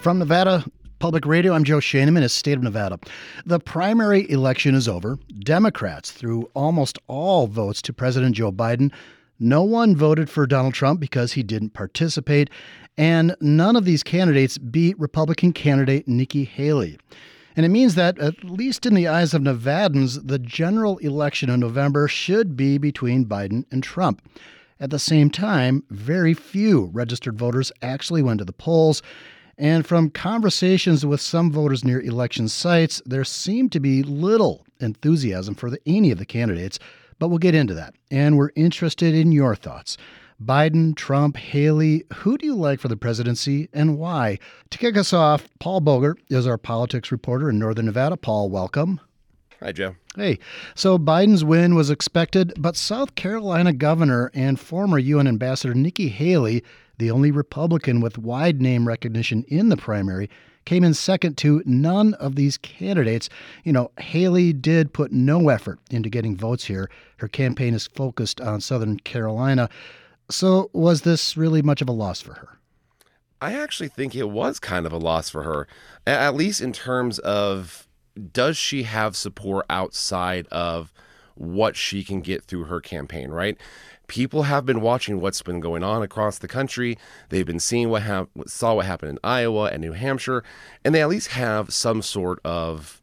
From Nevada Public Radio, I'm Joe in the State of Nevada. The primary election is over. Democrats threw almost all votes to President Joe Biden. No one voted for Donald Trump because he didn't participate, and none of these candidates beat Republican candidate Nikki Haley. And it means that, at least in the eyes of Nevadans, the general election in November should be between Biden and Trump. At the same time, very few registered voters actually went to the polls, and from conversations with some voters near election sites, there seemed to be little enthusiasm for the, any of the candidates, but we'll get into that. And we're interested in your thoughts. Biden, Trump, Haley, who do you like for the presidency and why? To kick us off, Paul Boger is our politics reporter in Northern Nevada. Paul, welcome. Hi, Joe. Hey, so Biden's win was expected, but South Carolina Governor and former UN Ambassador Nikki Haley the only Republican with wide name recognition in the primary, came in second to none of these candidates. You know, Haley did put no effort into getting votes here. Her campaign is focused on Southern Carolina. So, was this really much of a loss for her? I actually think it was kind of a loss for her, at least in terms of does she have support outside of what she can get through her campaign, right? People have been watching what's been going on across the country. They've been seeing what ha- saw what happened in Iowa and New Hampshire, and they at least have some sort of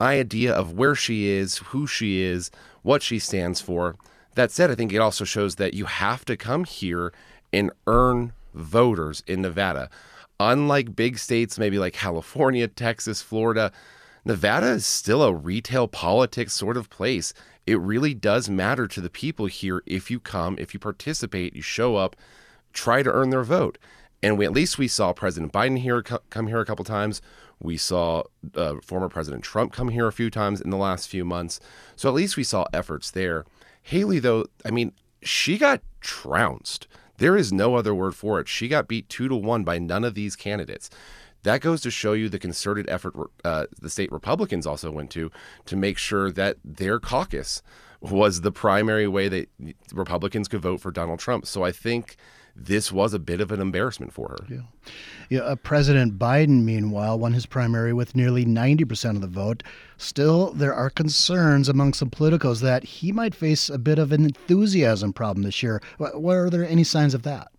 idea of where she is, who she is, what she stands for. That said, I think it also shows that you have to come here and earn voters in Nevada. Unlike big states, maybe like California, Texas, Florida, Nevada is still a retail politics sort of place it really does matter to the people here if you come, if you participate, you show up, try to earn their vote. And we, at least we saw President Biden here come here a couple times. We saw uh, former President Trump come here a few times in the last few months. So at least we saw efforts there. Haley, though, I mean, she got trounced. There is no other word for it. She got beat two to one by none of these candidates. That goes to show you the concerted effort uh, the state Republicans also went to to make sure that their caucus was the primary way that Republicans could vote for Donald Trump. So I think this was a bit of an embarrassment for her. Yeah. yeah uh, President Biden, meanwhile, won his primary with nearly 90% of the vote. Still, there are concerns among some politicos that he might face a bit of an enthusiasm problem this year. What, are there any signs of that?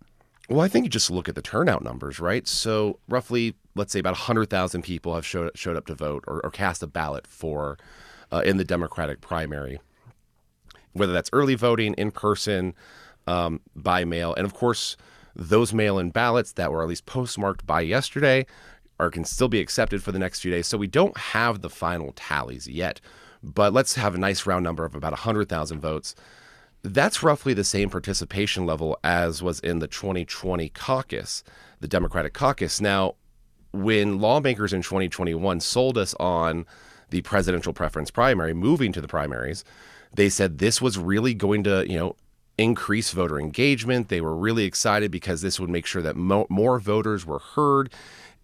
Well, I think you just look at the turnout numbers, right? So, roughly, let's say about 100,000 people have showed, showed up to vote or, or cast a ballot for uh, in the Democratic primary, whether that's early voting, in person, um, by mail. And of course, those mail in ballots that were at least postmarked by yesterday are can still be accepted for the next few days. So, we don't have the final tallies yet, but let's have a nice round number of about 100,000 votes that's roughly the same participation level as was in the 2020 caucus, the Democratic caucus. Now, when lawmakers in 2021 sold us on the presidential preference primary, moving to the primaries, they said this was really going to, you know, increase voter engagement. They were really excited because this would make sure that mo- more voters were heard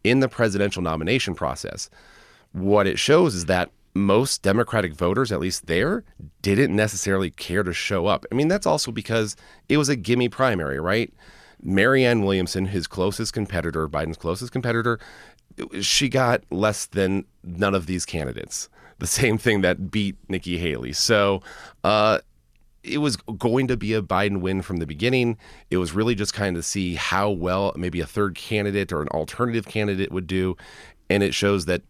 in the presidential nomination process. What it shows is that most Democratic voters, at least there, didn't necessarily care to show up. I mean, that's also because it was a gimme primary, right? Marianne Williamson, his closest competitor, Biden's closest competitor, she got less than none of these candidates. The same thing that beat Nikki Haley. So, uh, it was going to be a Biden win from the beginning. It was really just kind of see how well maybe a third candidate or an alternative candidate would do. And it shows that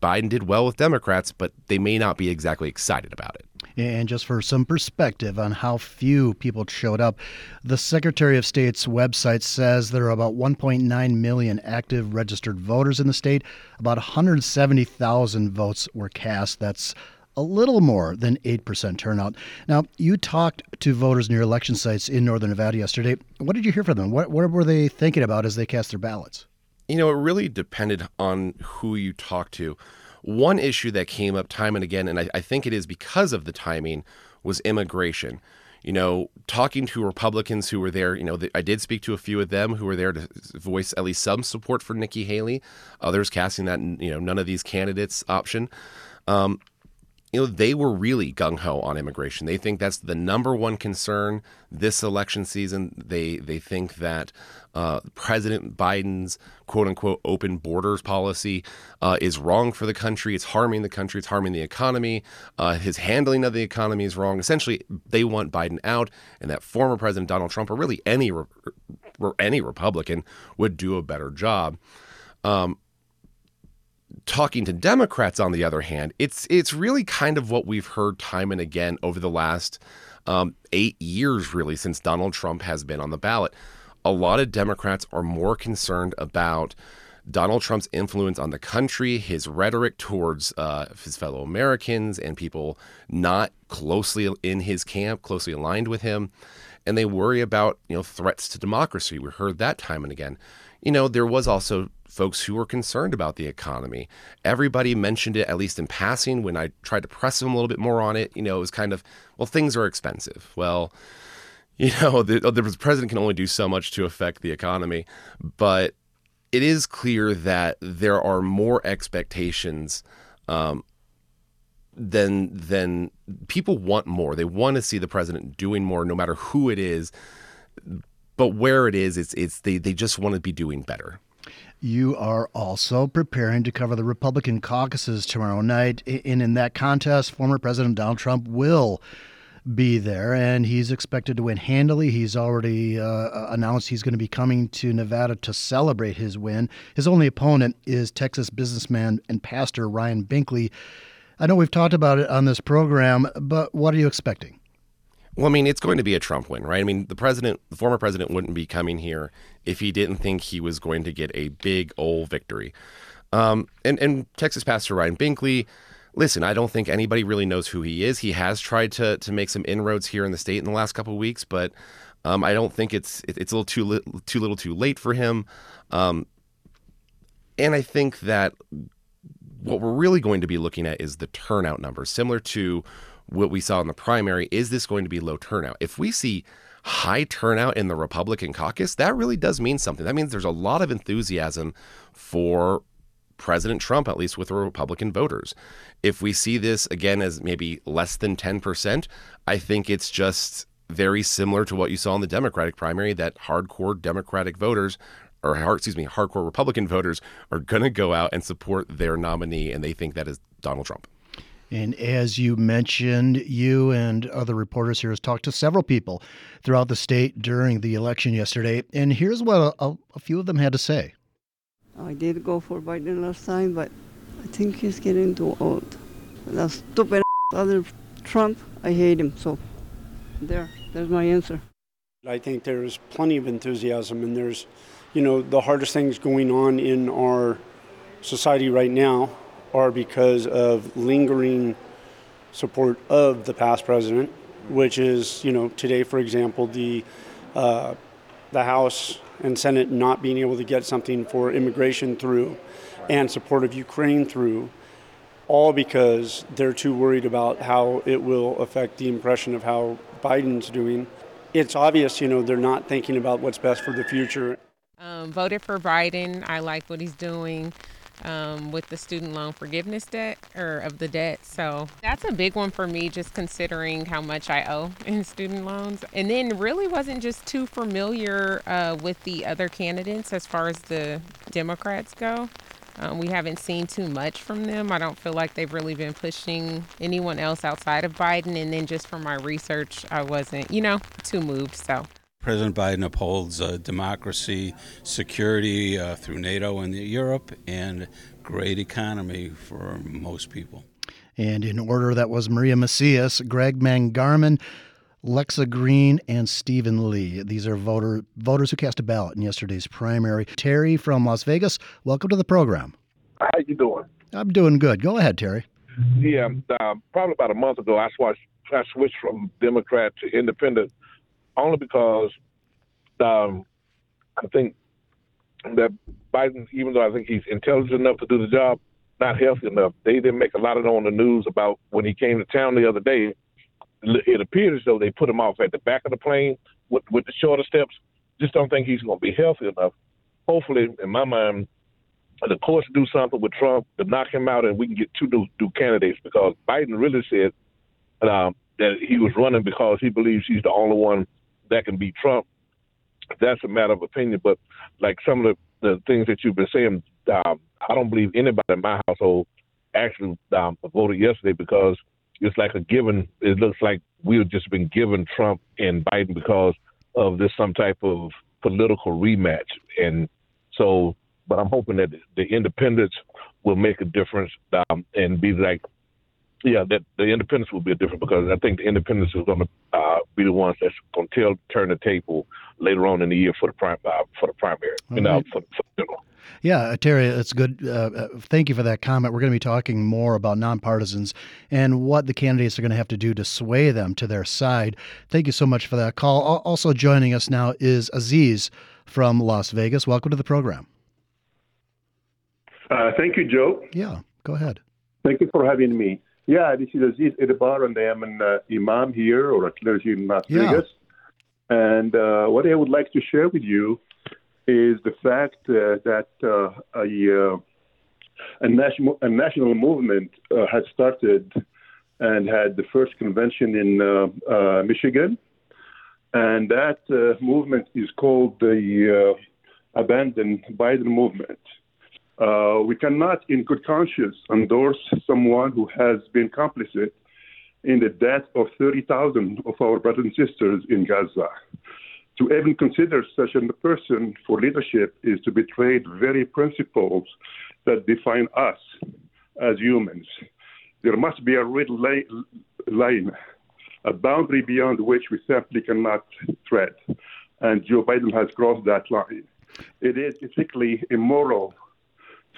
Biden did well with Democrats, but they may not be exactly excited about it. And just for some perspective on how few people showed up, the Secretary of State's website says there are about 1.9 million active registered voters in the state. About 170,000 votes were cast. That's a little more than 8% turnout. Now, you talked to voters near election sites in Northern Nevada yesterday. What did you hear from them? What, what were they thinking about as they cast their ballots? You know, it really depended on who you talked to. One issue that came up time and again, and I, I think it is because of the timing, was immigration you know, talking to Republicans who were there, you know, I did speak to a few of them who were there to voice at least some support for Nikki Haley. Others casting that, you know, none of these candidates option. Um, you know, they were really gung ho on immigration. They think that's the number one concern this election season. They they think that uh, President Biden's quote unquote open borders policy uh, is wrong for the country. It's harming the country. It's harming the economy. Uh, his handling of the economy is wrong. Essentially, they want Biden out, and that former President Donald Trump, or really any any Republican, would do a better job. Um, talking to Democrats, on the other hand, it's it's really kind of what we've heard time and again over the last um, eight years, really, since Donald Trump has been on the ballot. A lot of Democrats are more concerned about Donald Trump's influence on the country, his rhetoric towards uh, his fellow Americans and people not closely in his camp, closely aligned with him, and they worry about you know threats to democracy. We heard that time and again. You know, there was also folks who were concerned about the economy. Everybody mentioned it, at least in passing. When I tried to press them a little bit more on it, you know, it was kind of, well, things are expensive. Well, you know, the, the president can only do so much to affect the economy. But it is clear that there are more expectations um, than than people want more. They want to see the president doing more, no matter who it is. But where it is, it's it's they they just want to be doing better. You are also preparing to cover the Republican caucuses tomorrow night. And in that contest, former President Donald Trump will be there, and he's expected to win handily. He's already uh, announced he's going to be coming to Nevada to celebrate his win. His only opponent is Texas businessman and pastor Ryan Binkley. I know we've talked about it on this program, but what are you expecting? Well, I mean, it's going to be a Trump win, right? I mean, the president, the former president, wouldn't be coming here if he didn't think he was going to get a big old victory. Um, and and Texas Pastor Ryan Binkley, listen, I don't think anybody really knows who he is. He has tried to to make some inroads here in the state in the last couple of weeks, but um, I don't think it's it's a little too li- too little too late for him. Um, and I think that what we're really going to be looking at is the turnout numbers, similar to what we saw in the primary. Is this going to be low turnout? If we see high turnout in the Republican caucus, that really does mean something. That means there's a lot of enthusiasm for President Trump, at least with Republican voters. If we see this again as maybe less than 10%, I think it's just very similar to what you saw in the Democratic primary that hardcore Democratic voters or excuse me, hardcore Republican voters are going to go out and support their nominee and they think that is Donald Trump. And as you mentioned, you and other reporters here has talked to several people throughout the state during the election yesterday. And here's what a, a few of them had to say. I did go for Biden last time, but I think he's getting too old. That stupid other Trump, I hate him. So there, there's my answer. I think there's plenty of enthusiasm, and there's, you know, the hardest things going on in our society right now are because of lingering support of the past president, which is, you know, today, for example, the uh, the House and Senate not being able to get something for immigration through and support of Ukraine through, all because they're too worried about how it will affect the impression of how Biden's doing. It's obvious, you know, they're not thinking about what's best for the future. Um, voted for Biden. I like what he's doing um, with the student loan forgiveness debt or of the debt. So that's a big one for me, just considering how much I owe in student loans. And then really wasn't just too familiar uh, with the other candidates as far as the Democrats go. Um, we haven't seen too much from them. I don't feel like they've really been pushing anyone else outside of Biden. And then just from my research, I wasn't, you know, too moved. So President Biden upholds uh, democracy, security uh, through NATO and Europe, and great economy for most people. And in order, that was Maria Macias, Greg Mangarman, Lexa Green, and Stephen Lee. These are voter voters who cast a ballot in yesterday's primary. Terry from Las Vegas, welcome to the program. How you doing? I'm doing good. Go ahead, Terry. Yeah, uh, probably about a month ago, I switched, I switched from Democrat to Independent only because um, I think that Biden, even though I think he's intelligent enough to do the job, not healthy enough. They didn't make a lot of it on the news about when he came to town the other day. It appeared as though they put him off at the back of the plane with, with the shorter steps. Just don't think he's going to be healthy enough. Hopefully, in my mind, the courts do something with Trump to knock him out, and we can get two new, new candidates because Biden really said um, that he was running because he believes he's the only one that can be Trump. That's a matter of opinion, but like some of the, the things that you've been saying, um, I don't believe anybody in my household actually um, voted yesterday because it's like a given. It looks like we've just been given Trump and Biden because of this some type of political rematch, and so. But I'm hoping that the independents will make a difference um, and be like yeah, that the independents will be different because I think the independents are going to uh, be the ones that's going to turn the table later on in the year for the prime uh, for the primary, you know, for, for the general. Yeah, Terry, it's good. Uh, uh, thank you for that comment. We're going to be talking more about nonpartisans and what the candidates are going to have to do to sway them to their side. Thank you so much for that call. Also joining us now is Aziz from Las Vegas. Welcome to the program. Uh, thank you, Joe. Yeah, go ahead. Thank you for having me. Yeah, this is Aziz Idbar, and I am an uh, imam here or a clergy in Las yeah. Vegas. And uh, what I would like to share with you is the fact uh, that uh, a, uh, a, national, a national movement uh, has started and had the first convention in Michigan. And that movement is called the Abandon Biden Movement. Uh, we cannot, in good conscience, endorse someone who has been complicit in the death of 30,000 of our brothers and sisters in Gaza. To even consider such a person for leadership is to betray the very principles that define us as humans. There must be a red line, a boundary beyond which we simply cannot tread. And Joe Biden has crossed that line. It is ethically immoral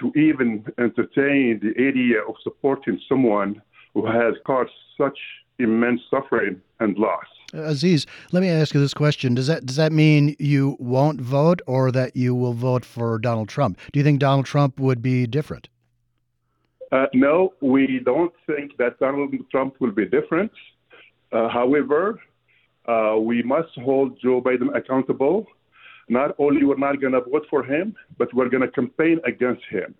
to even entertain the idea of supporting someone who has caused such immense suffering and loss. Aziz, let me ask you this question: Does that does that mean you won't vote, or that you will vote for Donald Trump? Do you think Donald Trump would be different? Uh, no, we don't think that Donald Trump will be different. Uh, however, uh, we must hold Joe Biden accountable not only we're not going to vote for him, but we're going to campaign against him.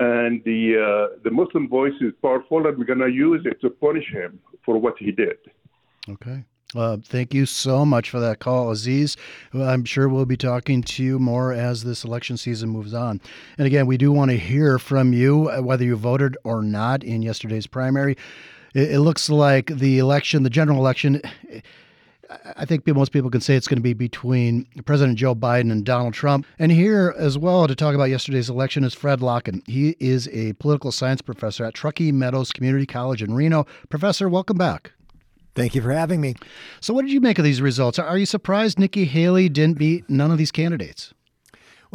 And the uh, the Muslim voice is powerful, and we're going to use it to punish him for what he did. Okay. Uh, thank you so much for that call, Aziz. I'm sure we'll be talking to you more as this election season moves on. And again, we do want to hear from you, uh, whether you voted or not in yesterday's primary. It, it looks like the election, the general election, I think most people can say it's going to be between President Joe Biden and Donald Trump. And here as well to talk about yesterday's election is Fred Lokken. He is a political science professor at Truckee Meadows Community College in Reno. Professor, welcome back. Thank you for having me. So, what did you make of these results? Are you surprised Nikki Haley didn't beat none of these candidates?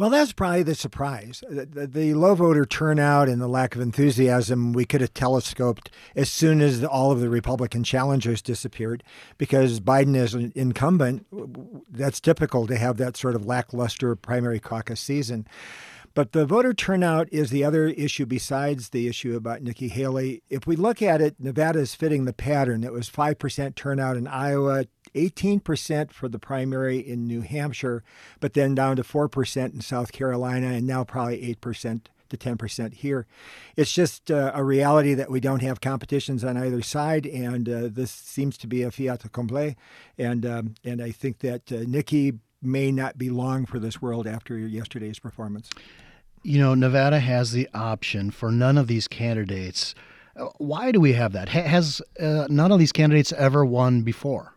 Well, that's probably the surprise. Uh, the, the, low voter turnout and the lack of enthusiasm we could have telescoped as soon as all of the Republican challengers disappeared because Biden is an incumbent. That's typical to have that sort of lackluster primary caucus season. But the voter turnout is the other issue besides the issue about Nikki Haley. If we look at it, Nevada is fitting the pattern. It was 5% turnout in Iowa, 18% for the primary in New Hampshire, but then down to 4% in South Carolina, and now probably 8% to 10% here. It's just uh, a reality that we don't have competitions on either side, and uh, this seems to be a fiat accompli. And, um, and I think that uh, Nikki may not be long for this world after yesterday's performance. You know, Nevada has the option for none of these candidates. Uh, why do we have that? Has uh, none of these candidates ever won before?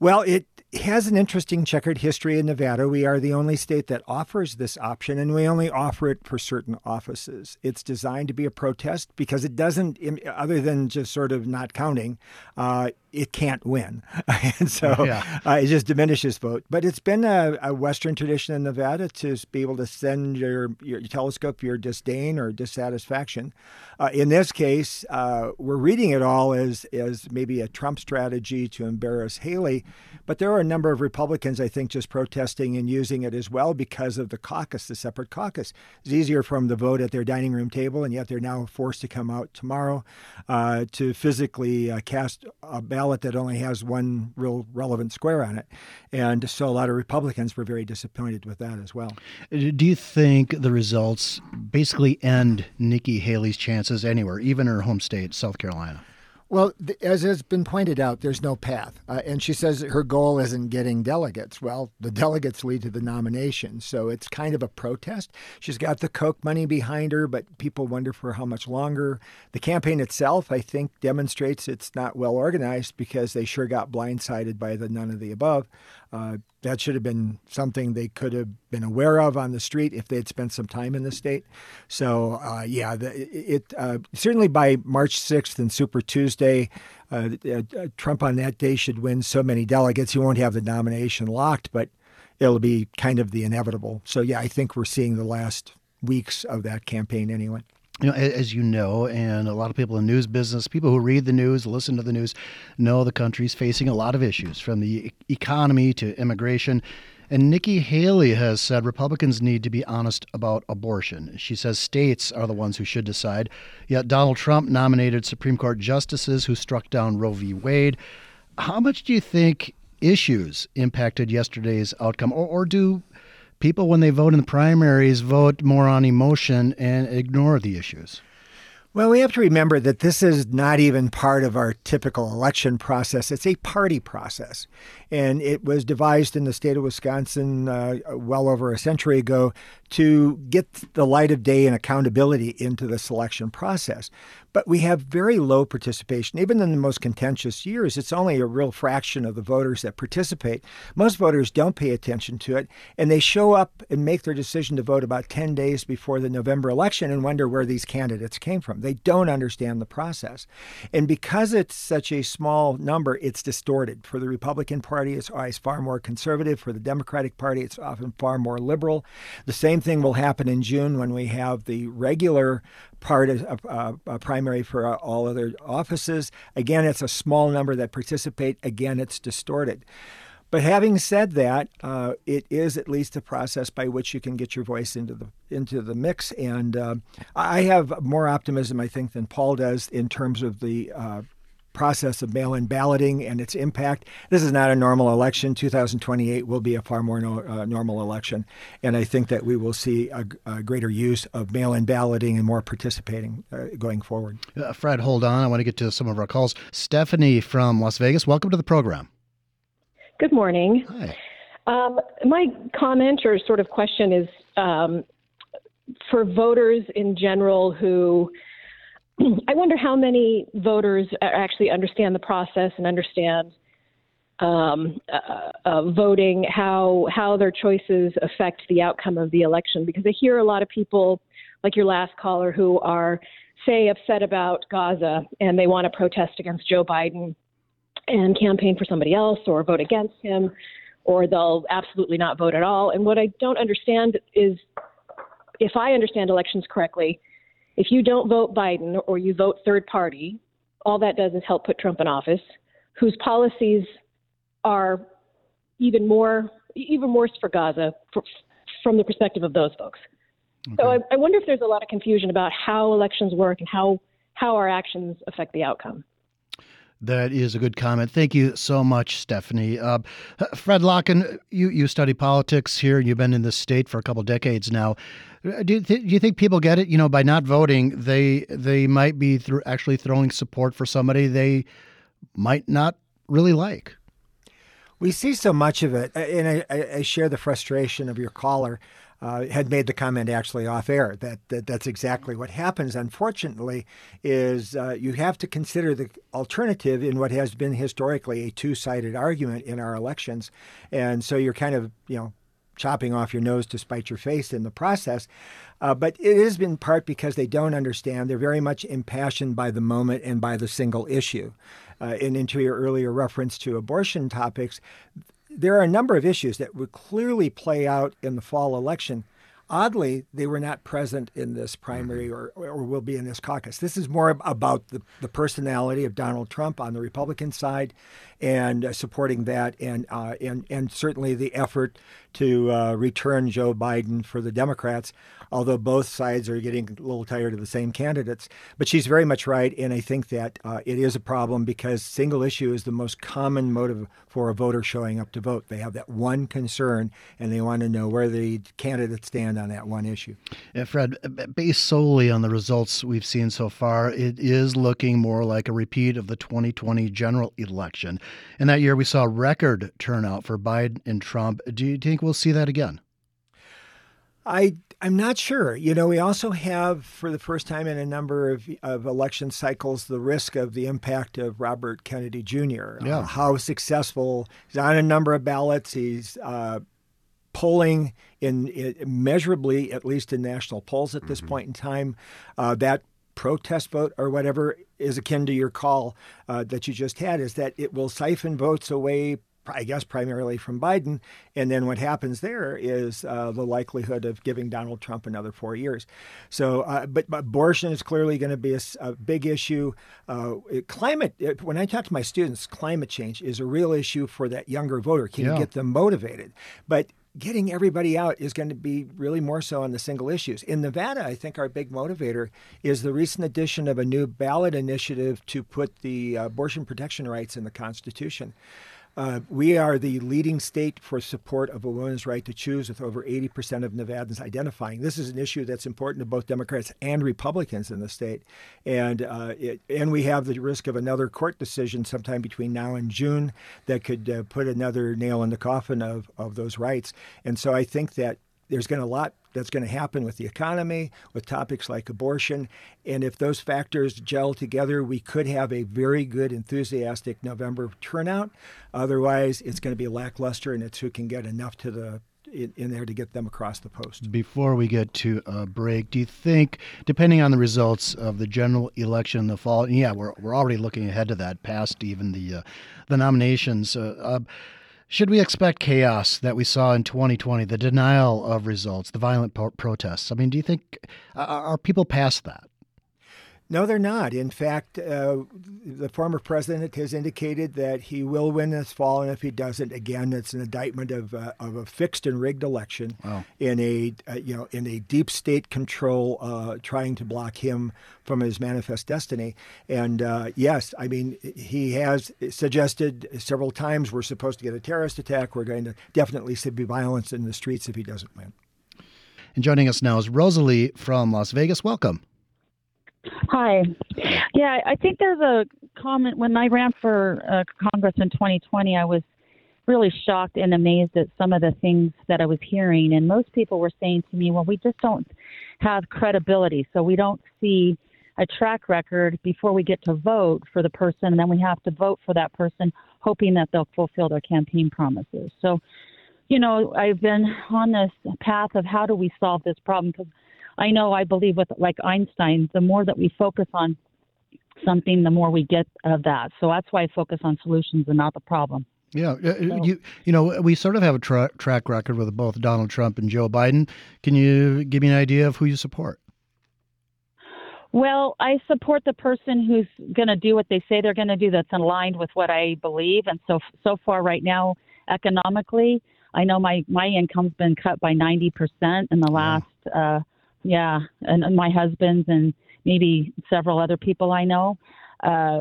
Well, it has an interesting checkered history in Nevada. We are the only state that offers this option, and we only offer it for certain offices. It's designed to be a protest because it doesn't, other than just sort of not counting, uh, it can't win. and so yeah. uh, it just diminishes vote. But it's been a, a, Western tradition in Nevada to be able to send your, your telescope your disdain or dissatisfaction. Uh, in this case, uh, we're reading it all as, as maybe a Trump strategy to embarrass Haley. But there are a number of Republicans, I think, just protesting and using it as well because of the caucus, the separate caucus. It's easier for them to vote at their dining room table, and yet they're now forced to come out tomorrow uh, to physically uh, cast a ballot that only has one real relevant square on it. And so a lot of Republicans were very disappointed with that as well. Do you think the results basically end Nikki Haley's chances anywhere, even her home state, South Carolina? Well, as has been pointed out, there's no path. Uh, and she says her goal isn't getting delegates. Well, the delegates lead to the nomination. So it's kind of a protest. She's got the Koch money behind her, but people wonder for how much longer. The campaign itself, I think, demonstrates it's not well organized because they sure got blindsided by the none of the above. Uh, that should have been something they could have been aware of on the street if they had spent some time in the state. So, uh, yeah, the, it uh, certainly by March 6th and Super Tuesday, uh, uh, Trump on that day should win so many delegates. He won't have the nomination locked, but it'll be kind of the inevitable. So, yeah, I think we're seeing the last weeks of that campaign anyway you know, as you know, and a lot of people in news business, people who read the news, listen to the news, know the country's facing a lot of issues from the economy to immigration. And Nikki Haley has said Republicans need to be honest about abortion. She says states are the ones who should decide. Yet Donald Trump nominated Supreme Court justices who struck down Roe v. Wade. How much do you think issues impacted yesterday's outcome, or, or do people, when they vote in the primaries, vote more on emotion and ignore the issues. Well, we have to remember that this is not even part of our typical election process. It's a party process. And it was devised in the state of Wisconsin uh, well over a century ago to get the light of day and accountability into the selection process. But we have very low participation. Even in the most contentious years, it's only a real fraction of the voters that participate. Most voters don't pay attention to it, and they show up and make their decision to vote about 10 days before the November election and wonder where these candidates came from. They don't understand the process. And because it's such a small number, it's distorted. For the Republican Party, it's oh, always far more conservative. For the Democratic Party, it's often far more liberal. The same thing will happen in June when we have the regular part of uh, a primary for all other offices. Again, it's a small number that participate. Again, it's distorted. But having said that, uh, it is at least a process by which you can get your voice into the into the mix. And uh, I have more optimism, I think, than Paul does in terms of the uh, process of mail in balloting and its impact. This is not a normal election. 2028 will be a far more no, uh, normal election. And I think that we will see a, a greater use of mail in balloting and more participating uh, going forward. Uh, Fred, hold on. I want to get to some of our calls. Stephanie from Las Vegas, welcome to the program. Good morning. Hi. Um, my comment or sort of question is um, for voters in general who I wonder how many voters actually understand the process and understand um, uh, uh, voting, how how their choices affect the outcome of the election. Because I hear a lot of people, like your last caller, who are say upset about Gaza and they want to protest against Joe Biden and campaign for somebody else or vote against him, or they'll absolutely not vote at all. And what I don't understand is, if I understand elections correctly if you don't vote Biden or you vote third party, all that does is help put Trump in office, whose policies are even more even worse for Gaza for, from the perspective of those folks. Okay. So I, I wonder if there's a lot of confusion about how elections work and how how our actions affect the outcome. That is a good comment. Thank you so much, Stephanie. Uh, Fred Lokken, you, you study politics here, you've been in this state for a couple decades now. Do you, th- do you think people get it? You know, by not voting, they they might be th- actually throwing support for somebody they might not really like. We see so much of it, and I, I share the frustration of your caller uh, had made the comment actually off air that, that that's exactly what happens. Unfortunately, is uh, you have to consider the alternative in what has been historically a two-sided argument in our elections, and so you're kind of you know chopping off your nose to spite your face in the process. Uh, but it has been part because they don't understand. They're very much impassioned by the moment and by the single issue. Uh, and into your earlier reference to abortion topics, there are a number of issues that would clearly play out in the fall election. Oddly, they were not present in this primary or, or will be in this caucus. This is more about the, the personality of Donald Trump on the Republican side and uh, supporting that, and, uh, and, and certainly the effort to uh, return Joe Biden for the Democrats. Although both sides are getting a little tired of the same candidates. But she's very much right, and I think that uh, it is a problem because single issue is the most common motive for a voter showing up to vote. They have that one concern, and they want to know where the candidates stand on that one issue. Yeah, Fred, based solely on the results we've seen so far, it is looking more like a repeat of the 2020 general election. And that year we saw record turnout for Biden and Trump. Do you think we'll see that again? I I'm not sure. You know, we also have, for the first time in a number of, of election cycles, the risk of the impact of Robert Kennedy Jr. Yeah. Uh, how successful he's on a number of ballots. He's uh, polling in, in, measurably, at least in national polls at this mm-hmm. point in time. Uh, that protest vote or whatever is akin to your call uh, that you just had. Is that it will siphon votes away I guess primarily from Biden. And then what happens there is uh, the likelihood of giving Donald Trump another four years. So, uh, but, but, abortion is clearly going to be a, a, big issue. Uh, climate, when I talk to my students, climate change is a real issue for that younger voter. Can yeah. you get them motivated? But getting everybody out is going to be really more so on the single issues. In Nevada, I think our big motivator is the recent addition of a new ballot initiative to put the abortion protection rights in the Constitution. Uh, we are the leading state for support of a woman's right to choose, with over 80% of Nevadans identifying. This is an issue that's important to both Democrats and Republicans in the state, and uh, it, and we have the risk of another court decision sometime between now and June that could uh, put another nail in the coffin of of those rights. And so I think that there's going to a lot that's going to happen with the economy, with topics like abortion. And if those factors gel together, we could have a very good, enthusiastic November turnout. Otherwise, it's going to be lackluster, and it's who can get enough to the in, there to get them across the post. Before we get to a break, do you think, depending on the results of the general election in the fall, yeah, we're, we're already looking ahead to that, past even the uh, the nominations. Uh, uh, should we expect chaos that we saw in 2020, the denial of results, the violent protests? I mean, do you think are people past that? No, they're not. In fact, uh, the former president has indicated that he will win this fall, and if he doesn't, again, it's an indictment of, uh, of a fixed and rigged election wow. in a uh, you know in a deep state control, uh, trying to block him from his manifest destiny. And uh, yes, I mean he has suggested several times we're supposed to get a terrorist attack. We're going to definitely see violence in the streets if he doesn't win. And joining us now is Rosalie from Las Vegas. Welcome. Hi. Yeah, I think there's a comment when I ran for uh, Congress in 2020. I was really shocked and amazed at some of the things that I was hearing, and most people were saying to me, "Well, we just don't have credibility, so we don't see a track record before we get to vote for the person, and then we have to vote for that person, hoping that they'll fulfill their campaign promises." So, you know, I've been on this path of how do we solve this problem because I know I believe with like Einstein, the more that we focus on something, the more we get of that. So that's why I focus on solutions and not the problem. Yeah, so, you you know we sort of have a tra- track record with both Donald Trump and Joe Biden. Can you give me an idea of who you support? Well, I support the person who's going to do what they say they're going to do. That's aligned with what I believe. And so so far, right now, economically, I know my my income's been cut by ninety percent in the last. Uh, yeah, and, and my husband's and maybe several other people I know. Uh,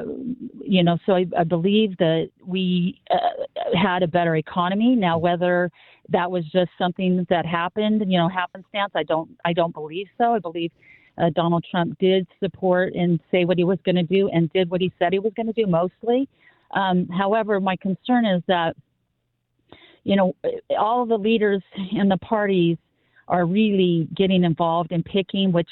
you know, so I, I believe that we uh, had a better economy. Now, whether that was just something that happened, you know, happenstance, I don't, I don't believe so. I believe uh, Donald Trump did support and say what he was going to do and did what he said he was going to do mostly. Um, however, my concern is that, you know, all the leaders in the parties are really getting involved in picking which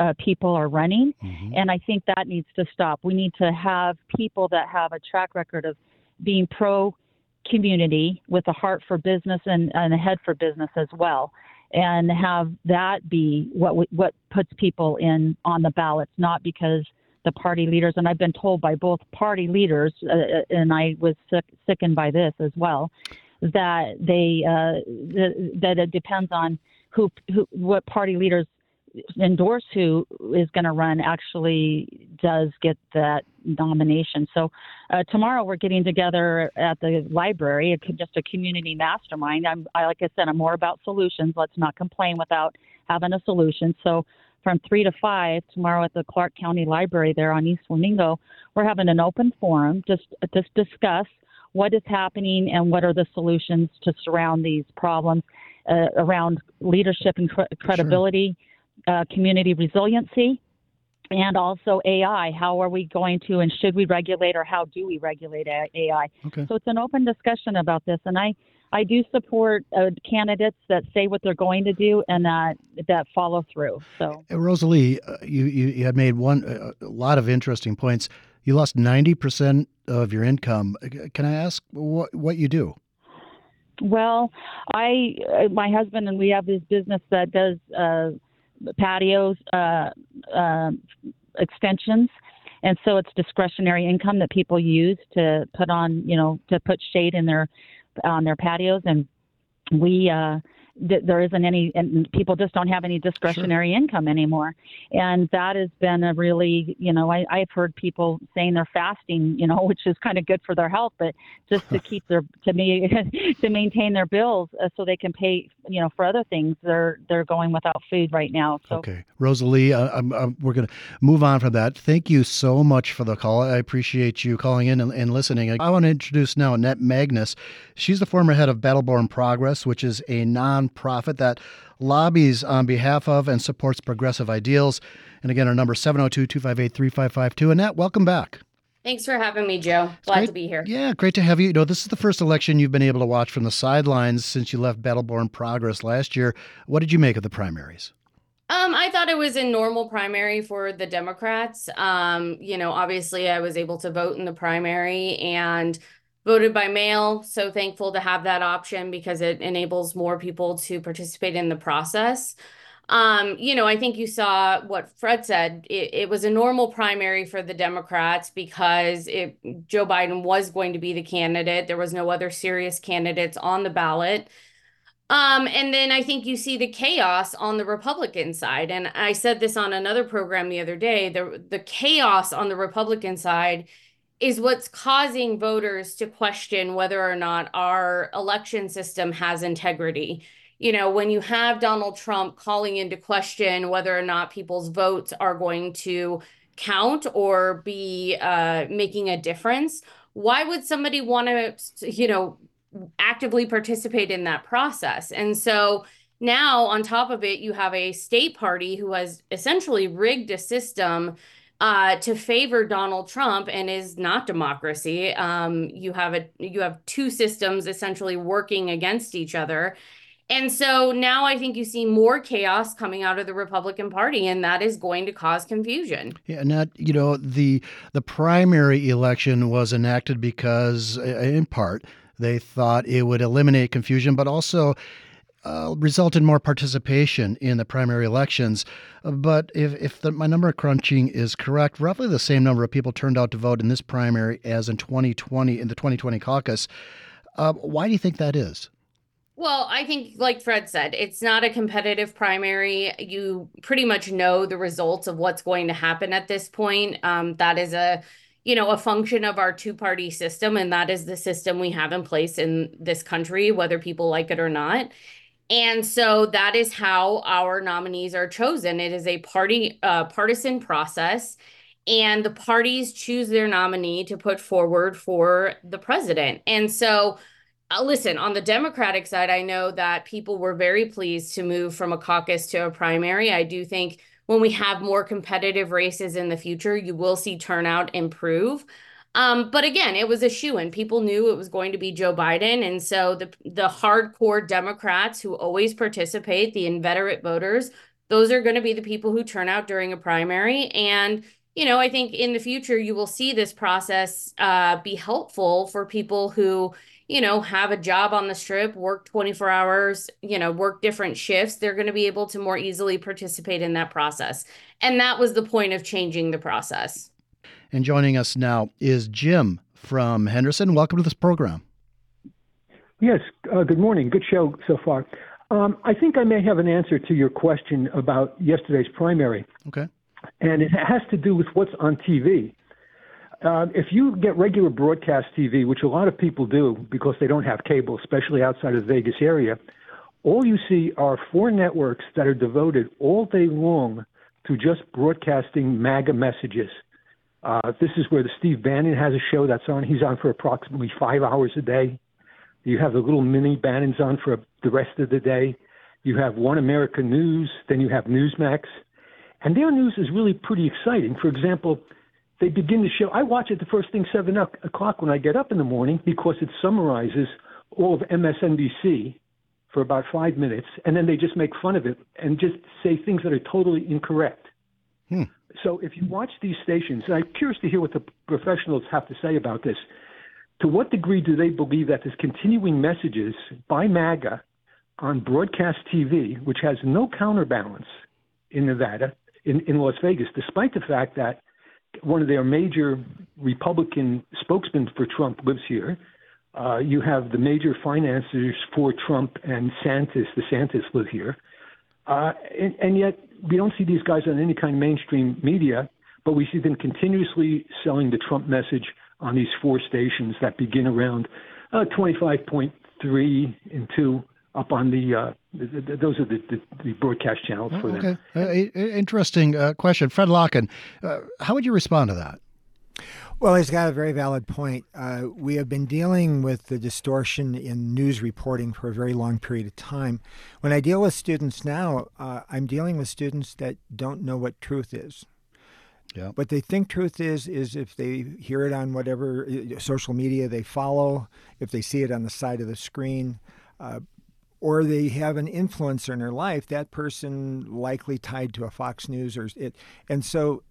uh, people are running. Mm-hmm. And I think that needs to stop. We need to have people that have a track record of being pro community with a heart for business and, and a head for business as well. And have that be what we, what puts people in on the ballots, not because the party leaders. And I've been told by both party leaders, uh, uh and I was sick, sickened by this as well, that they uh, that it depends on who, who what party leaders endorse who is going to run actually does get that nomination. So uh, tomorrow we're getting together at the library, just a community mastermind. I'm, I, like I said, I'm more about solutions. Let's not complain without having a solution. So from three to five tomorrow at the Clark County Library there on East Flamingo, we're having an open forum just to discuss what is happening and what are the solutions to surround these problems uh, around leadership and credibility, sure. uh, community resiliency, and also AI. How are we going to and should we regulate or how do we regulate AI? Okay. So it's an open discussion about this, and I I do support uh, candidates that say what they're going to do and that that follow through. So Rosalie, uh, you, you you had made one uh, a lot of interesting points. You lost ninety percent of your income. Can I ask what what you do? Well, I my husband and we have this business that does uh, patios uh, uh, extensions, and so it's discretionary income that people use to put on, you know, to put shade in their on their patios, and we uh, there isn't any, and people just don't have any discretionary sure. income anymore. And that has been a really, you know, I, I've heard people saying they're fasting, you know, which is kind of good for their health, but just to keep their, to me, to maintain their bills uh, so they can pay, you know, for other things. They're they're going without food right now. So. Okay, Rosalie, uh, I'm, I'm, we're going to move on from that. Thank you so much for the call. I appreciate you calling in and, and listening. I want to introduce now Annette Magnus. She's the former head of Battle Born Progress, which is a nonprofit that lobbies on behalf of and supports progressive ideals. And again, our number 702 258 3552. Annette, welcome back. Thanks for having me, Joe. Glad great, to be here. Yeah, great to have you. You know, this is the first election you've been able to watch from the sidelines since you left Battle Born Progress last year. What did you make of the primaries? Um, I thought it was a normal primary for the Democrats. Um, you know, obviously I was able to vote in the primary and voted by mail. So thankful to have that option because it enables more people to participate in the process. Um, you know, I think you saw what Fred said. It, it, was a normal primary for the Democrats because it, Joe Biden was going to be the candidate. There was no other serious candidates on the ballot. Um, and then I think you see the chaos on the Republican side. And I said this on another program the other day. The the chaos on the Republican side is what's causing voters to question whether or not our election system has integrity you know, when you have Donald Trump calling into question whether or not people's votes are going to count or be uh, making a difference, why would somebody want to, you know, actively participate in that process? And so now, on top of it, you have a state party who has essentially rigged a system uh, to favor Donald Trump and is not democracy. Um, you have a you have two systems essentially working against each other. And so now I think you see more chaos coming out of the Republican Party, and that is going to cause confusion. Yeah, and that you know the the primary election was enacted because, in part, they thought it would eliminate confusion, but also uh, result in more participation in the primary elections. But if, if the, my number crunching is correct, roughly the same number of people turned out to vote in this primary as in 2020 in the 2020 caucus. Uh, why do you think that is? Well, I think, like Fred said, it's not a competitive primary. You pretty much know the results of what's going to happen at this point. Um, that is a, you know, a function of our two-party system, and that is the system we have in place in this country, whether people like it or not. And so that is how our nominees are chosen. It is a party uh, partisan process, and the parties choose their nominee to put forward for the president. And so uh, listen, on the Democratic side, I know that people were very pleased to move from a caucus to a primary. I do think when we have more competitive races in the future, you will see turnout improve. Um, but again, it was a shoe in. People knew it was going to be Joe Biden. And so the the hardcore Democrats who always participate, the inveterate voters, those are going to be the people who turn out during a primary. And, you know, I think in the future you will see this process uh, be helpful for people who, you know, have a job on the strip, work 24 hours, you know, work different shifts, they're going to be able to more easily participate in that process. And that was the point of changing the process. And joining us now is Jim from Henderson. Welcome to this program. Yes, uh, good morning. Good show so far. Um, I think I may have an answer to your question about yesterday's primary. Okay. And it has to do with what's on TV. Uh, if you get regular broadcast TV, which a lot of people do because they don't have cable, especially outside of the Vegas area, all you see are four networks that are devoted all day long to just broadcasting MAGA messages. Uh, this is where the Steve Bannon has a show that's on. He's on for approximately five hours a day. You have the little mini Bannons on for the rest of the day. You have One America News, then you have Newsmax. And their news is really pretty exciting. For example, they begin the show. I watch it the first thing, 7 o'clock when I get up in the morning because it summarizes all of MSNBC for about five minutes. And then they just make fun of it and just say things that are totally incorrect. Hmm. So if you watch these stations, and I'm curious to hear what the professionals have to say about this. To what degree do they believe that there's continuing messages by MAGA on broadcast TV, which has no counterbalance in Nevada, in, in Las Vegas, despite the fact that one of their major Republican spokesmen for Trump lives here. Uh, you have the major financiers for Trump and Santis, the Santis live here. Uh, and, and yet we don't see these guys on any kind of mainstream media, but we see them continuously selling the Trump message on these four stations that begin around uh, 25.3 and 2 up on the, uh, those are the, the, the, broadcast channels for okay. them. Uh, interesting uh, question, Fred Lokken. Uh, how would you respond to that? Well, he's got a very valid point. Uh, we have been dealing with the distortion in news reporting for a very long period of time. When I deal with students now, uh, I'm dealing with students that don't know what truth is. Yeah. What they think truth is is if they hear it on whatever social media they follow, if they see it on the side of the screen, uh, or they have an influencer in their life, that person likely tied to a Fox News or it, and so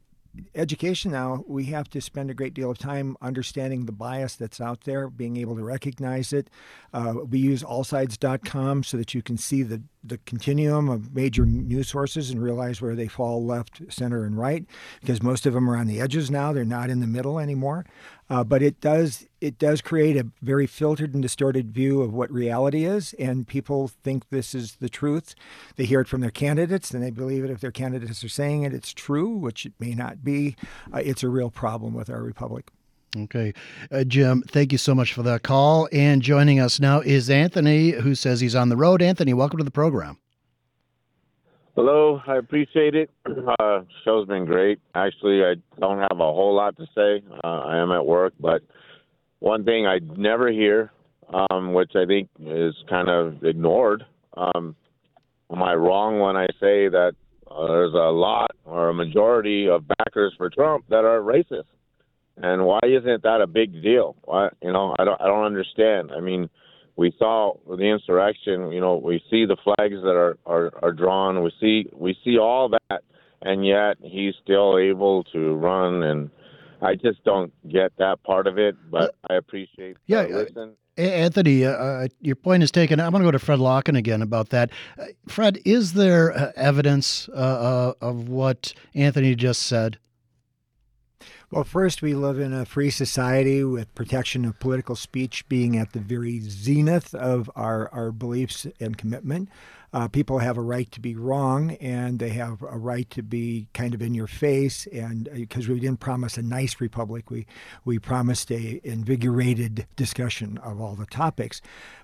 education now, we have to spend a great deal of time understanding the bias that's out there, being able to recognize it. Uh, we use allsides.com so that you can see the, the continuum of major news sources and realize where they fall left, center, and right, because most of them are on the edges now. They're not in the middle anymore. Uh, but it does it does create a very filtered and distorted view of what reality is, and people think this is the truth. They hear it from their candidates, and they believe it if their candidates are saying it. It's true, which it may not be. Uh, it's a real problem with our republic. Okay. Uh, Jim, thank you so much for that call. And joining us now is Anthony, who says he's on the road. Anthony, welcome to the program. Hello, I appreciate it. Uh, show's been great. Actually, I don't have a whole lot to say. Uh, I am at work, but one thing I never hear, um, which I think is kind of ignored. Um, am I wrong when I say that uh, there's a lot or a majority of backers for Trump that are racist? And why isn't that a big deal? Why, you know, I don't, I don't understand. I mean, we saw the insurrection. You know, we see the flags that are, are, are drawn. We see we see all that, and yet he's still able to run. And I just don't get that part of it. But I appreciate. Yeah, listen. Anthony, uh, uh, your point is taken. I'm going to go to Fred Lokken again about that. Uh, Fred, is there uh, evidence uh, of what Anthony just said? Well, first, we live in a free society with protection of political speech being at the very zenith of our, our beliefs and commitment. Uh, people have a right to be wrong and they have a right to be kind of in your face. And because uh, we didn't promise a nice republic, we, we promised a invigorated discussion of all the topics.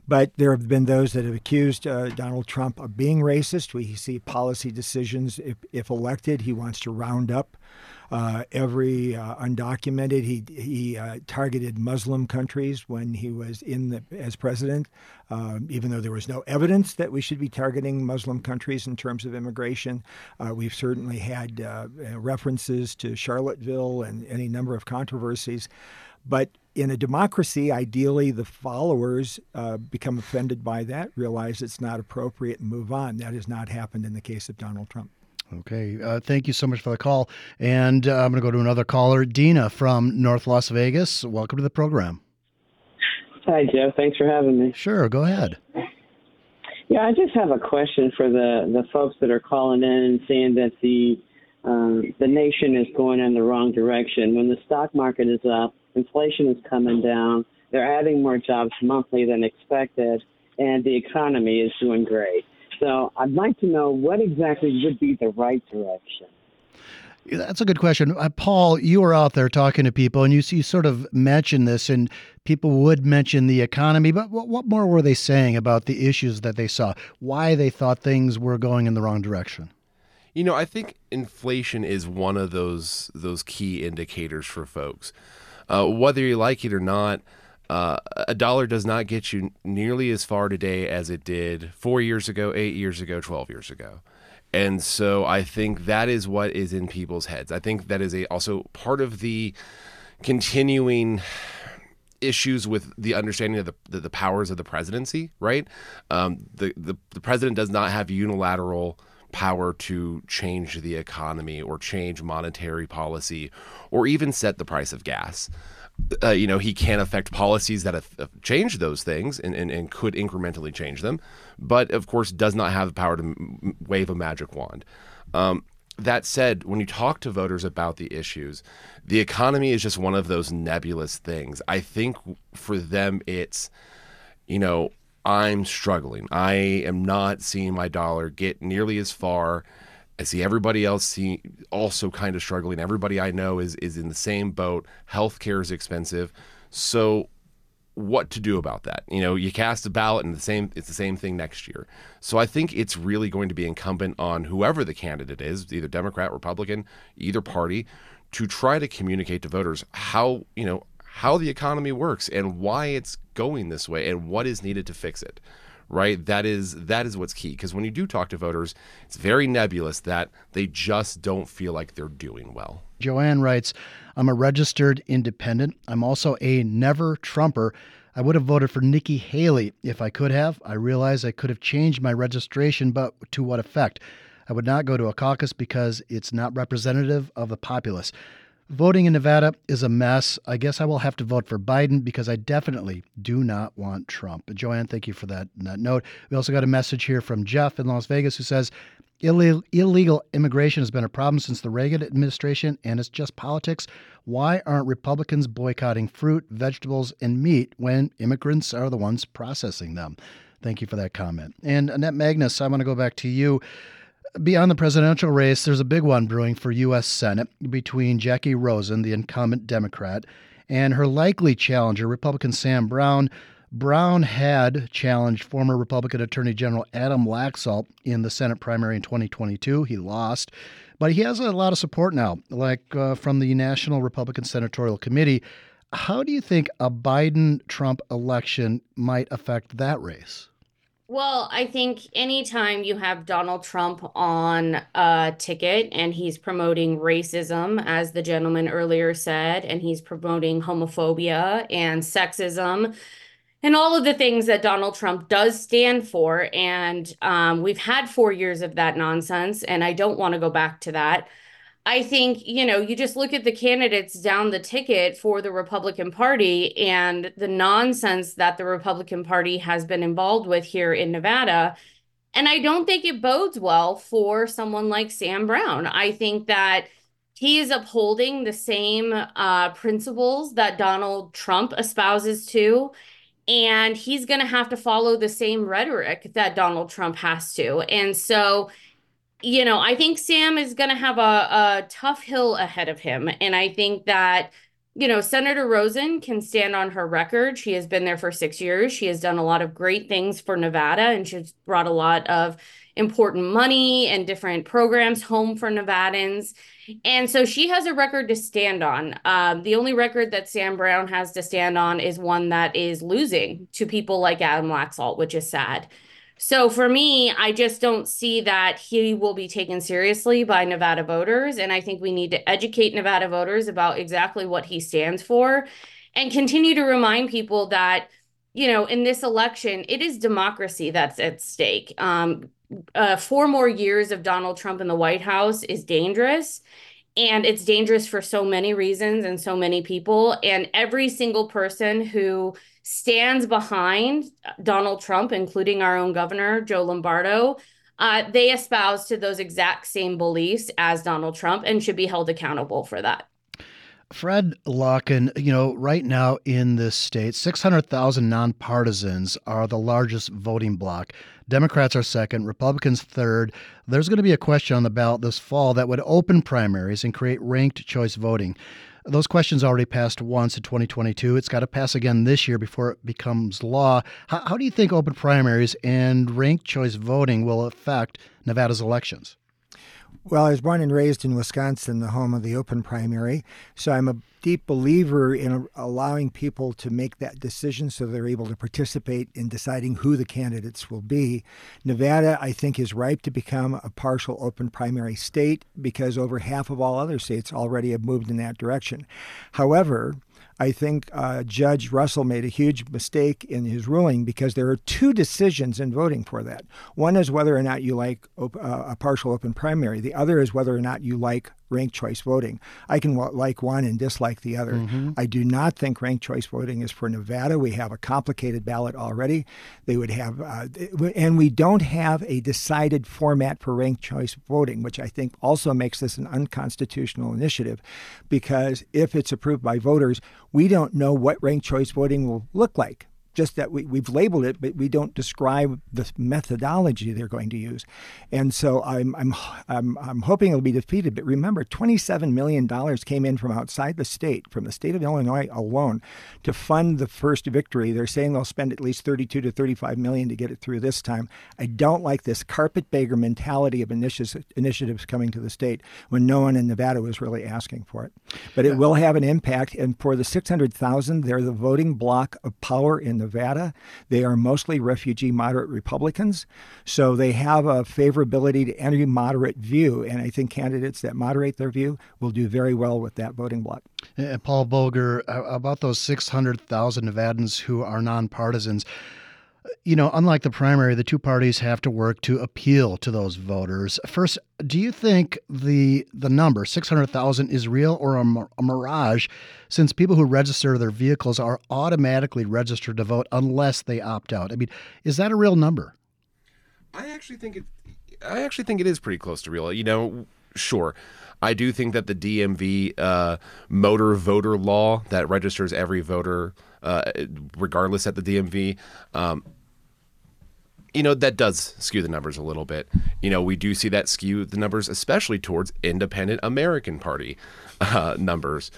But there have been those that have accused uh, Donald Trump of being racist. We see policy decisions. If, if elected, he wants to round up uh, every uh, undocumented. He he uh, targeted Muslim countries when he was in the as president, um, even though there was no evidence that we should be targeting Muslim countries in terms of immigration. Uh, we've certainly had uh, references to Charlottesville and any number of controversies, but in a democracy, ideally the followers uh, become offended by that, realize it's not appropriate, and move on. That has not happened in the case of Donald Trump. Okay. Uh, thank you so much for the call. And uh, I'm going to go to another caller, Dina from North Las Vegas. Welcome to the program. Hi, Jeff. Thanks for having me. Sure. Go ahead. Yeah, I just have a question for the, the folks that are calling in and saying that the um, the nation is going in the wrong direction. When the stock market is up, inflation is coming down, they're adding more jobs monthly than expected, and the economy is doing great. So I'd like to know what exactly would be the right direction. That's a good question. Uh, Paul, you were out there talking to people and you, you sort of mentioned this, and people would mention the economy, but what, what more were they saying about the issues that they saw? Why they thought things were going in the wrong direction? You know, I think inflation is one of those those key indicators for folks. Uh, whether you like it or not, uh, a dollar does not get you nearly as far today as it did four years ago, eight years ago, twelve years ago. And so I think that is what is in people's heads. I think that is a, also part of the continuing issues with the understanding of the, the, the powers of the presidency, right? Um, the, the, the president does not have unilateral power to change the economy or change monetary policy or even set the price of gas. Uh, you know, he can affect policies that have, have changed those things and, and, and, could incrementally change them, but of course does not have the power to m- wave a magic wand. Um, that said, when you talk to voters about the issues, the economy is just one of those nebulous things. I think for them, it's, you know, I'm struggling. I am not seeing my dollar get nearly as far. I see everybody else see also kind of struggling. Everybody I know is is in the same boat. Healthcare is expensive. So what to do about that? You know, you cast a ballot and the same it's the same thing next year. So I think it's really going to be incumbent on whoever the candidate is, either Democrat, Republican, either party, to try to communicate to voters how, you know, how the economy works and why it's going this way and what is needed to fix it right? That is that is what's key because when you do talk to voters it's very nebulous that they just don't feel like they're doing well. Joanne writes i'm a registered independent. I'm also a never trumper. I would have voted for nikki haley if i could have. I realize i could have changed my registration but to what effect? I would not go to a caucus because it's not representative of the populace Voting in Nevada is a mess. I guess I will have to vote for Biden because I definitely do not want Trump. Joanne, thank you for that, that note. We also got a message here from Jeff in Las Vegas who says illegal immigration has been a problem since the Reagan administration and it's just politics. Why aren't Republicans boycotting fruit, vegetables, and meat when immigrants are the ones processing them? Thank you for that comment. And Annette Magnus, I want to go back to you. Beyond the presidential race, there's a big one brewing for U.S. Senate between Jackie Rosen, the incumbent Democrat, and her likely challenger, Republican Sam Brown. Brown had challenged former Republican Attorney General Adam Laxalt in the Senate primary in 2022. He lost, but he has a lot of support now, like uh, from the National Republican Senatorial Committee. How do you think a Biden Trump election might affect that race? Well, I think anytime you have Donald Trump on a ticket and he's promoting racism, as the gentleman earlier said, and he's promoting homophobia and sexism and all of the things that Donald Trump does stand for. And um, we've had four years of that nonsense, and I don't want to go back to that. I think, you know, you just look at the candidates down the ticket for the Republican Party and the nonsense that the Republican Party has been involved with here in Nevada. And I don't think it bodes well for someone like Sam Brown. I think that he is upholding the same uh, principles that Donald Trump espouses to. And he's going to have to follow the same rhetoric that Donald Trump has to. And so, you know, I think Sam is going to have a, a tough hill ahead of him. And I think that, you know, Senator Rosen can stand on her record. She has been there for six years. She has done a lot of great things for Nevada and she's brought a lot of important money and different programs home for Nevadans. And so she has a record to stand on. Um, the only record that Sam Brown has to stand on is one that is losing to people like Adam Laxalt, which is sad. So for me, I just don't see that he will be taken seriously by Nevada voters. And I think we need to educate Nevada voters about exactly what he stands for and continue to remind people that, you know, in this election, it is democracy that's at stake. Um, uh, four more years of Donald Trump in the White House is dangerous. And it's dangerous for so many reasons and so many people. And every single person who stands behind Donald Trump, including our own governor, Joe Lombardo, uh, they espouse to those exact same beliefs as Donald Trump and should be held accountable for that. Fred Lokken, you know, right now in this state, 600,000 nonpartisans are the largest voting bloc. Democrats are second, Republicans third. There's going to be a question on the ballot this fall that would open primaries and create ranked choice voting. Those questions already passed once in 2022. It's got to pass again this year before it becomes law. How, how do you think open primaries and ranked choice voting will affect Nevada's elections? Well, I was born and raised in Wisconsin, the home of the open primary. So I'm a deep believer in allowing people to make that decision so they're able to participate in deciding who the candidates will be. Nevada, I think, is ripe to become a partial open primary state because over half of all other states already have moved in that direction. However, I think uh, Judge Russell made a huge mistake in his ruling because there are two decisions in voting for that. One is whether or not you like op- uh, a partial open primary. The other is whether or not you like ranked choice voting. I can like one and dislike the other. Mm-hmm. I do not think ranked choice voting is for Nevada. We have a complicated ballot already. They would have, uh, and we don't have a decided format for ranked choice voting, which I think also makes this an unconstitutional initiative because if it's approved by voters, we don't know what ranked choice voting will look like just that we, we've labeled it, but we don't describe the methodology they're going to use. And so I'm, I'm, I'm, I'm hoping it'll be defeated. But remember, $27 million came in from outside the state, from the state of Illinois alone, to fund the first victory. They're saying they'll spend at least 32 to 35 million to get it through this time. I don't like this carpetbagger mentality of initi- initiatives coming to the state when no one in Nevada was really asking for it. But it will have an impact. And for the 600,000, they're the voting block of power in Nevada. They are mostly refugee moderate Republicans, so they have a favorability to any moderate view. And I think candidates that moderate their view will do very well with that voting bloc. And eh, eh, Paul Boger, about those 600,000 Nevadans who are nonpartisans, you know, unlike the primary, the two parties have to work to appeal to those voters. First, do you think the the number 600,000 is real or a, a, mirage since people who register their vehicles are automatically registered to vote unless they opt out? I mean, is that a real number? I actually think it I actually think it is pretty close to real. You know, sure. I do think that the DMV uh, motor voter law that registers every voter, uh, regardless at the DMV, um, you know that does skew the numbers a little bit. You know, we do see that skew the numbers, especially towards Independent American Party uh, numbers.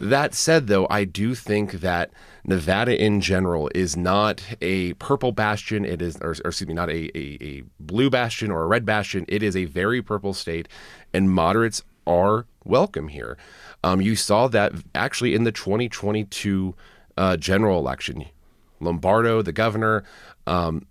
That said, though, I do think that Nevada in general is not a purple bastion. It is, or, or excuse me, not a, a, a blue bastion or a red bastion. It is a very purple state, and moderates are welcome here. Um, you saw that actually in the 2022 uh, general election. Lombardo, the governor, um,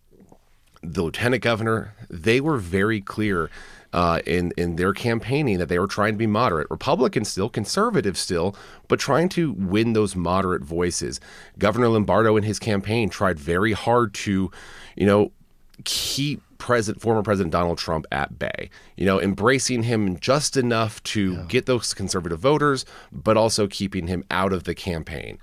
the lieutenant governor, they were very clear uh, in in their campaigning that they were trying to be moderate, Republican still, conservative still, but trying to win those moderate voices. Governor Lombardo in his campaign tried very hard to, you know, keep President, former President Donald Trump at bay. You know, embracing him just enough to yeah. get those conservative voters, but also keeping him out of the campaign,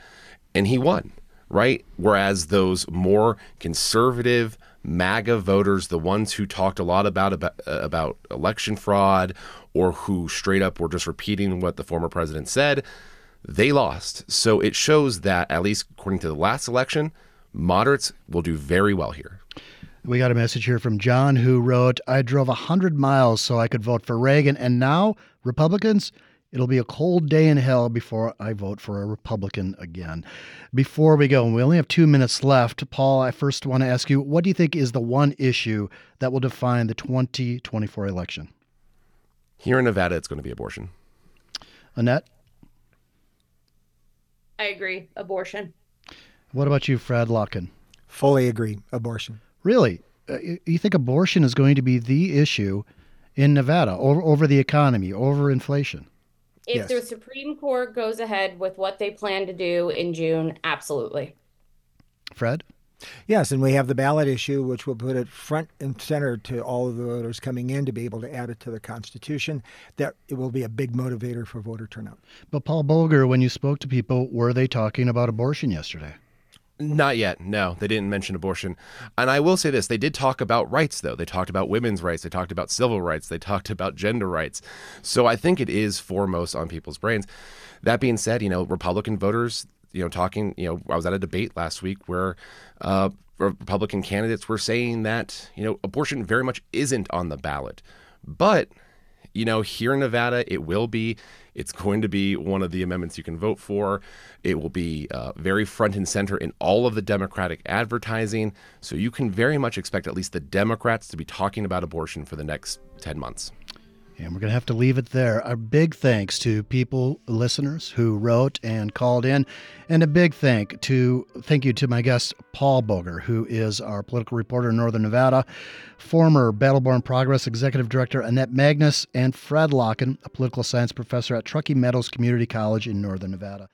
and he won. Right. Whereas those more conservative MAGA voters, the ones who talked a lot about, about uh, about election fraud or who straight up were just repeating what the former president said, they lost. So it shows that at least according to the last election, moderates will do very well here. We got a message here from John who wrote, I drove 100 miles so I could vote for Reagan, and now Republicans It'll be a cold day in hell before I vote for a Republican again. Before we go, and we only have two minutes left, Paul, I first want to ask you what do you think is the one issue that will define the 2024 election? Here in Nevada, it's going to be abortion. Annette? I agree. Abortion. What about you, Fred Lokken? Fully agree. Abortion. Really? Uh, you think abortion is going to be the issue in Nevada over, over the economy, over inflation? If yes. the Supreme Court goes ahead with what they plan to do in June, absolutely. Fred? Yes, and we have the ballot issue, which will put it front and center to all of the voters coming in to be able to add it to the Constitution. That it will be a big motivator for voter turnout. But Paul Boger, when you spoke to people, were they talking about abortion yesterday? Not yet. No, they didn't mention abortion. And I will say this they did talk about rights, though. They talked about women's rights. They talked about civil rights. They talked about gender rights. So I think it is foremost on people's brains. That being said, you know, Republican voters, you know, talking, you know, I was at a debate last week where uh, Republican candidates were saying that, you know, abortion very much isn't on the ballot. But you know, here in Nevada, it will be. It's going to be one of the amendments you can vote for. It will be uh, very front and center in all of the Democratic advertising. So you can very much expect at least the Democrats to be talking about abortion for the next 10 months. And we're going to have to leave it there. A big thanks to people, listeners who wrote and called in, and a big thank to thank you to my guest Paul Boger, who is our political reporter in Northern Nevada, former Battle Born Progress executive director Annette Magnus, and Fred Lokken, a political science professor at Truckee Meadows Community College in Northern Nevada.